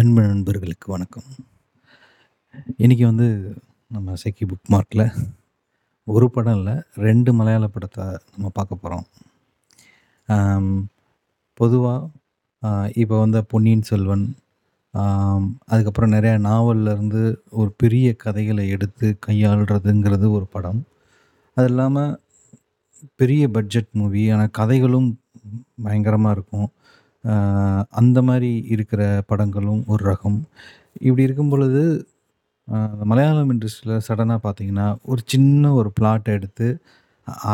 அன்பு நண்பர்களுக்கு வணக்கம். இன்றைக்கி வந்து நம்ம செக்கி புக் மார்க்கில் ஒரு படம் இல்லை ரெண்டு மலையாள படத்தை நம்ம பார்க்க போகிறோம் பொதுவாக இப்போ வந்து பொன்னியின் செல்வன், அதுக்கப்புறம் நிறையா நாவல்லேருந்து ஒரு பெரிய கதைகளை எடுத்து கையாளுறதுங்கிறது ஒரு படம். அது இல்லாமல் பெரிய பட்ஜெட் மூவி. ஆனால் கதைகளும் பயங்கரமாக இருக்கும். அந்த மாதிரி இருக்கிற படங்களும் ஒரு ரகம். இப்படி இருக்கும் பொழுது, மலையாளம் இண்டஸ்ட்ரியில் சடனாக பார்த்தீங்கன்னா, ஒரு சின்ன ஒரு பிளாட் எடுத்து,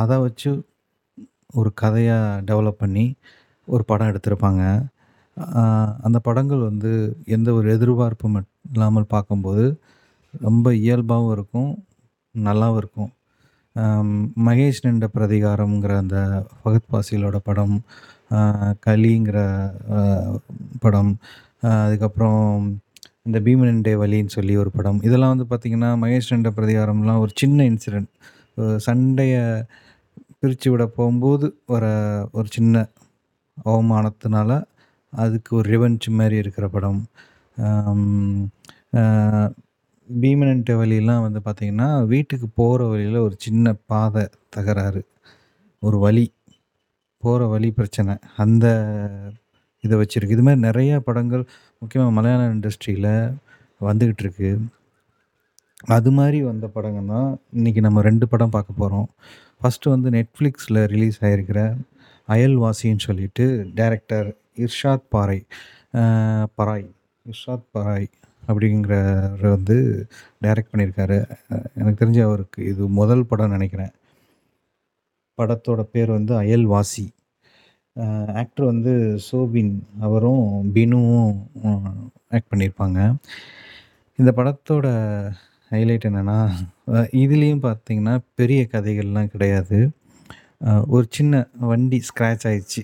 அதை வச்சு ஒரு கதையாக டெவலப் பண்ணி ஒரு படம் எடுத்திருப்பாங்க. அந்த படங்கள் வந்து எந்த ஒரு எதிர்பார்ப்பும் இல்லாமல் பார்க்கும்போது, ரொம்ப இயல்பாகவும் இருக்கும், நல்லாவும் இருக்கும். மகேஷ் நின்ற பிரதிகாரம்ங்கிற அந்த ஃபகத் பாசிகளோட படம், கலிங்கிற படம், அதுக்கப்புறம் இந்த பீமன் டே வலின்னு சொல்லி ஒரு படம். இதெல்லாம் வந்து பார்த்திங்கன்னா மகேஷ் ரெண்ட பிரதிகாரம்லாம் ஒரு சின்ன இன்சிடென்ட். சண்டையை பிரித்து விட போகும்போது வர ஒரு சின்ன அவமானத்தினால, அதுக்கு ஒரு ரிவெஞ்ச் மாதிரி இருக்கிற படம். அம் அ பீமன் வந்து பார்த்திங்கன்னா வீட்டுக்கு போகிற வழியில் ஒரு சின்ன பாதை தகராறு. ஒரு வழி. போகிற வழி பிரச்சனை. அந்த இதை வச்சுருக்கு இது மாதிரி நிறைய படங்கள் முக்கியமாக மலையாள இண்டஸ்ட்ரியில் வந்துக்கிட்டு இருக்கு. அது மாதிரி வந்த படங்கள் தான் இன்றைக்கி நம்ம ரெண்டு படம் பார்க்க போகிறோம் ஃபர்ஸ்ட்டு வந்து நெட்ஃப்ளிக்ஸில் ரிலீஸ் ஆகிருக்கிற அயல்வாசின்னு சொல்லிட்டு டைரக்டர் இர்ஷாத் பாரை பராய் இர்ஷாத் பராய் அப்படிங்கிறவர் வந்து டைரக்ட் பண்ணியிருக்காரு. எனக்கு தெரிஞ்சு அவருக்கு இது முதல் படம்னு நினைக்கிறேன் படத்தோட பேர் வந்து அயல்வாசி. ஆக்டர் வந்து சோபின் அவரும், பினுவும் ஆக்ட் பண்ணியிருப்பாங்க. இந்த படத்தோட ஹைலைட் என்னன்னா, இதுலேயும் பார்த்தீங்கன்னா, பெரிய கதைகள்லாம் கிடையாது. ஒரு சின்ன வண்டி ஸ்க்ராட்ச் ஆயிடுச்சு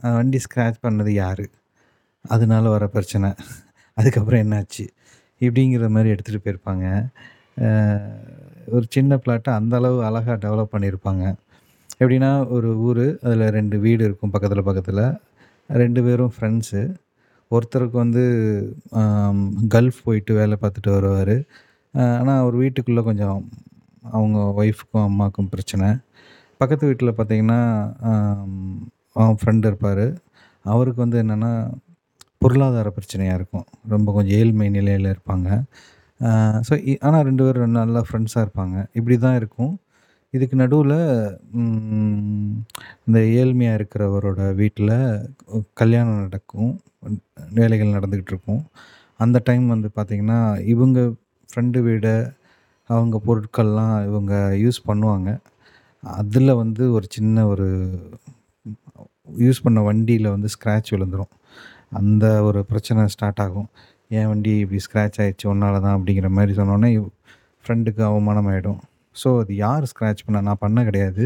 வண்டி ஸ்க்ராட்ச் பண்ணது யார் அதனால வர பிரச்சனை. அதுக்கப்புறம் என்னாச்சு? இப்படிங்கிற மாதிரி எடுத்துகிட்டு போயிருப்பாங்க. ஒரு சின்ன பிளாட்டை அந்த அளவு டெவலப் பண்ணியிருப்பாங்க. எப்படின்னா, ஒரு ஊர் அதில் ரெண்டு வீடு இருக்கும் பக்கத்தில் பக்கத்தில் ரெண்டு பேரும் ஃப்ரெண்ட்ஸு. ஒருத்தருக்கு வந்து கல்ஃப் போயிட்டு வேலை பார்த்துட்டு வருவார் ஆனால் அவர் வீட்டுக்குள்ளே கொஞ்சம் அவங்க ஒய்ஃப்க்கும், அம்மாவுக்கும் பிரச்சனை. பக்கத்து வீட்டில் பார்த்திங்கன்னா அவன் ஃப்ரெண்டு இருப்பார் அவருக்கு வந்து என்னென்னா பொருளாதார பிரச்சனையாக இருக்கும். ரொம்ப கொஞ்சம் ஏழ்மை நிலையில் இருப்பாங்க. ஸோ ஆனால் ரெண்டு 2 பேரும் நல்லா ஃப்ரெண்ட்ஸாக இருப்பாங்க. இப்படி தான் இருக்கும். இதுக்கு நடுவுல ம் இந்த ஏழ்மையா இருக்கிறவரோட வீட்ல கல்யாணம் நடக்கும். வேலைகள் நடந்துகிட்டு இருக்கும். அந்த டைம் வந்து பார்த்தீங்கன்னா, இவங்க ஃப்ரெண்டு வீட, அவங்க பொருட்கள்லாம் இவங்க யூஸ் பண்ணுவாங்க. அதில வந்து ஒரு சின்ன ஒரு யூஸ் பண்ண வண்டியில வந்து ஸ்க்ராட்ச் விழுந்துரும். அந்த ஒரு பிரச்சனை ஸ்டார்ட் ஆகும். "என் வண்டி இப்படி ஸ்க்ராட்ச் ஆகிடுச்சு ஒன்றால் தான்" அப்படிங்கிற மாதிரி சொன்னோன்னே ஃப்ரெண்டுக்கு அவமானம் ஆகிடும் ஸோ அது யார் ஸ்க்ராட்ச் பண்ண நான் பண்ண கிடையாது.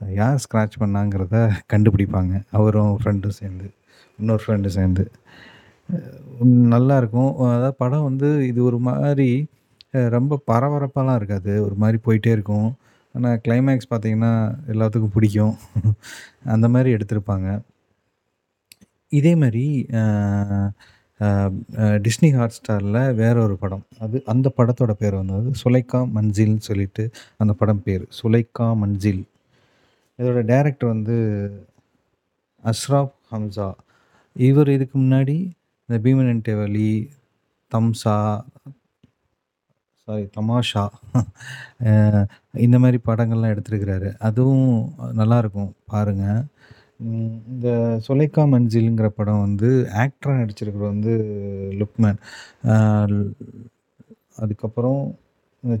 யார் ஸ்க்ராட்ச் பண்ணாங்கிறத கண்டுபிடிப்பாங்க. அவரும் ஃப்ரெண்டும் சேர்ந்து. இன்னொரு ஃப்ரெண்டும் சேர்ந்து. நல்லாயிருக்கும். அதாவது படம் வந்து இது ஒரு மாதிரி ரொம்ப பரபரப்பாலாம் இருக்காது. ஒரு மாதிரி போயிட்டே இருக்கும். ஆனால் கிளைமேக்ஸ் பார்த்திங்கன்னா எல்லாத்துக்கும் பிடிக்கும். அந்த மாதிரி எடுத்திருப்பாங்க. இதே மாதிரி டிஸ்னி ஹாட் ஸ்டாரில் டிஸ்னி வேற ஒரு படம். அது அந்த படத்தோட பேர் வந்து சுலைக்கா மன்சில்னு சொல்லிட்டு அந்த படம் பேர் சுலைக்கா மன்சில். இதோட டேரக்டர் வந்து அஸ்ராப் ஹம்சா. இவர் இதுக்கு முன்னாடி இந்த பீமன் அண்ட் வலி, தம்சா சாரி தமாஷா இந்த மாதிரி படங்கள்லாம் எடுத்துருக்கிறாரு அதுவும் நல்லாயிருக்கும் பாருங்கள் இந்த சுலைக்கா மன்சில்ங்கிற படம் வந்து ஆக்டராக நடிச்சிருக்கிறது வந்து லுக்மேன். அதுக்கப்புறம்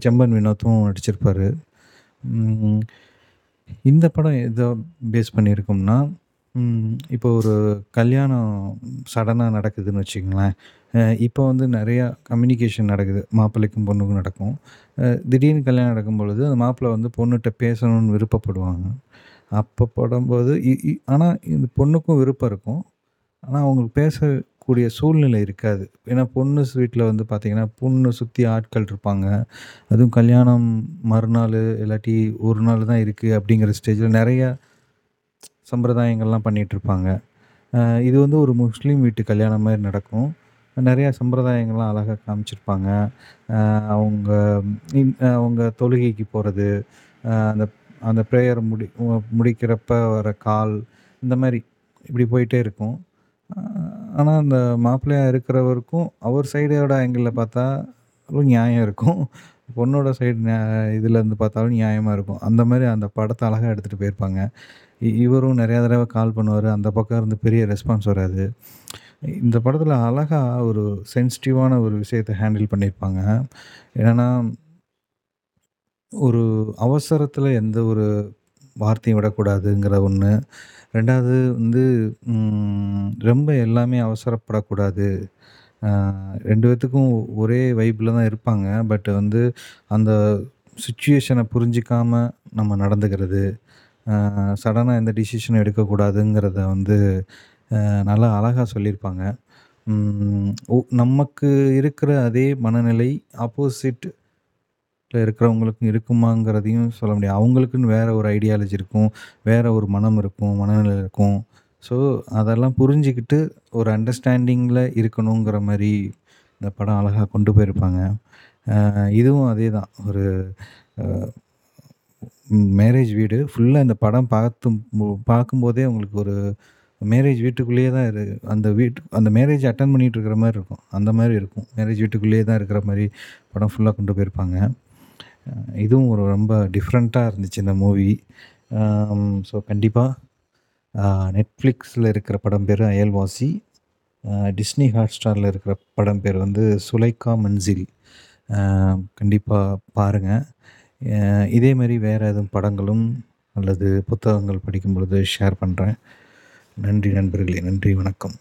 செம்பன் வினோத்தும் நடிச்சிருப்பார் இந்த படம் எதை பேஸ் பண்ணியிருக்கோம்னா இப்போ ஒரு கல்யாணம் சடனாக நடக்குதுன்னு வச்சுக்கங்களேன். இப்போ வந்து நிறையா கம்யூனிகேஷன் நடக்குது. மாப்பிள்ளைக்கும், பொண்ணுக்கும் நடக்கும். திடீர்னு கல்யாணம் நடக்கும் பொழுது, அந்த மாப்பிள்ளை வந்து பொண்ணுகிட்ட பேசணும்னு விருப்பப்படுவாங்க. அப்போ படும்போது இ இ இந்த பொண்ணுக்கும் விருப்பம் இருக்கும். ஆனால் அவங்களுக்கு பேசக்கூடிய சூழ்நிலை இருக்காது. ஏன்னா பொண்ணு வீட்டில் வந்து பார்த்திங்கன்னா பொண்ணு சுற்றி ஆட்கள் இருப்பாங்க. அதுவும் கல்யாணம் மறுநாள் இல்லாட்டி ஒரு நாள் தான் இருக்குது அப்படிங்கிற ஸ்டேஜில் நிறையா சம்பிரதாயங்கள்லாம் பண்ணிகிட்ருப்பாங்க இது வந்து ஒரு முஸ்லீம் வீட்டு கல்யாணம் மாதிரி நடக்கும். நிறையா சம்பிரதாயங்கள்லாம் அழகாக காமிச்சிருப்பாங்க அவங்க இன் அவங்க தொழுகைக்கு போகிறது அந்த அந்த ப்ரேயர் முடி முடிக்கிறப்ப வர கால் இந்த மாதிரி இப்படி போயிட்டே இருக்கும். ஆனால் அந்த மாப்பிள்ளையாக இருக்கிறவருக்கும் அவர் சைடோட ஆங்கிளில் பார்த்தாலும் நியாயம் இருக்கும். பொண்ணோட சைடு இதில் இதுலேருந்து பார்த்தாலும் நியாயமாக இருக்கும். அந்த மாதிரி அந்த படத்தை அழகாக எடுத்துகிட்டு போயிருப்பாங்க. இ இவரும் நிறையா தடவை கால் பண்ணுவார். அந்த பக்கம் இருந்து பெரிய ரெஸ்பான்ஸ் வராது. இந்த படத்தில் அழகா ஒரு சென்சிட்டிவான ஒரு விஷயத்த ஹேண்டில் பண்ணியிருப்பாங்க. என்னென்னா ஒரு அவசரத்தில் எந்த ஒரு வார்த்தையும் விடக்கூடாதுங்கிற ஒன்று ரெண்டாவது வந்து ரொம்ப எல்லாமே அவசரப்படக்கூடாது. ரெண்டு பேர்த்துக்கும் ஒரே வைப்பில் தான் இருப்பாங்க. பட் வந்து அந்த சுச்சுவேஷனை புரிஞ்சிக்காமல் நம்ம நடந்துக்கிறது சடனாக எந்த டிசிஷனும் எடுக்கக்கூடாதுங்கிறத வந்து நல்லா அழகாக சொல்லியிருப்பாங்க. ஒ- நமக்கு இருக்கிற அதே மனநிலை ஆப்போசிட் இருக்கிறவங்களுக்கும் இருக்குமாங்கிறதையும் சொல்ல முடியாது. அவங்களுக்குன்னு வேற ஒரு ஐடியாலஜி இருக்கும் வேற ஒரு மனம் இருக்கும் மனநிலை இருக்கும். ஸோ அதெல்லாம் புரிஞ்சுக்கிட்டு ஒரு அண்டர்ஸ்டாண்டிங்கில் இருக்கணுங்கிற மாதிரி இந்த படம் அழகாக கொண்டு போயிருப்பாங்க. இதுவும் அதே தான். ஒரு மேரேஜ் வீடு. ஃபுல்லாக இந்த படம் பார்த்து பார்க்கும்போதே உங்களுக்கு ஒரு மேரேஜ் வீட்டுக்குள்ளேயே தான் இரு அந்த வீட்டு அந்த மேரேஜ் அட்டன் பண்ணிகிட்டு இருக்கிற மாதிரி இருக்கும். அந்த மாதிரி இருக்கும். மேரேஜ் வீட்டுக்குள்ளேயே தான் இருக்கிற மாதிரி படம் ஃபுல்லாக கொண்டு போயிருப்பாங்க. இதுவும் ஒரு ரொம்ப டிஃப்ரெண்ட்டாக இருந்துச்சு இந்த மூவி ஸோ கண்டிப்பாக நெட்ஃப்ளிக்ஸில் இருக்கிற படம் பேர் அயல்வாசி. டிஸ்னி ஹாட்ஸ்டாரில் இருக்கிற படம் பேர் வந்து சுலைக்கா மன்சில். கண்டிப்பாக பாருங்கள் இதே மாதிரி வேறு எதுவும் படங்களும் அல்லது புத்தகங்கள் படிக்கும் பொழுது ஷேர் பண்ணுறேன் நன்றி நண்பர்களே நன்றி வணக்கம்.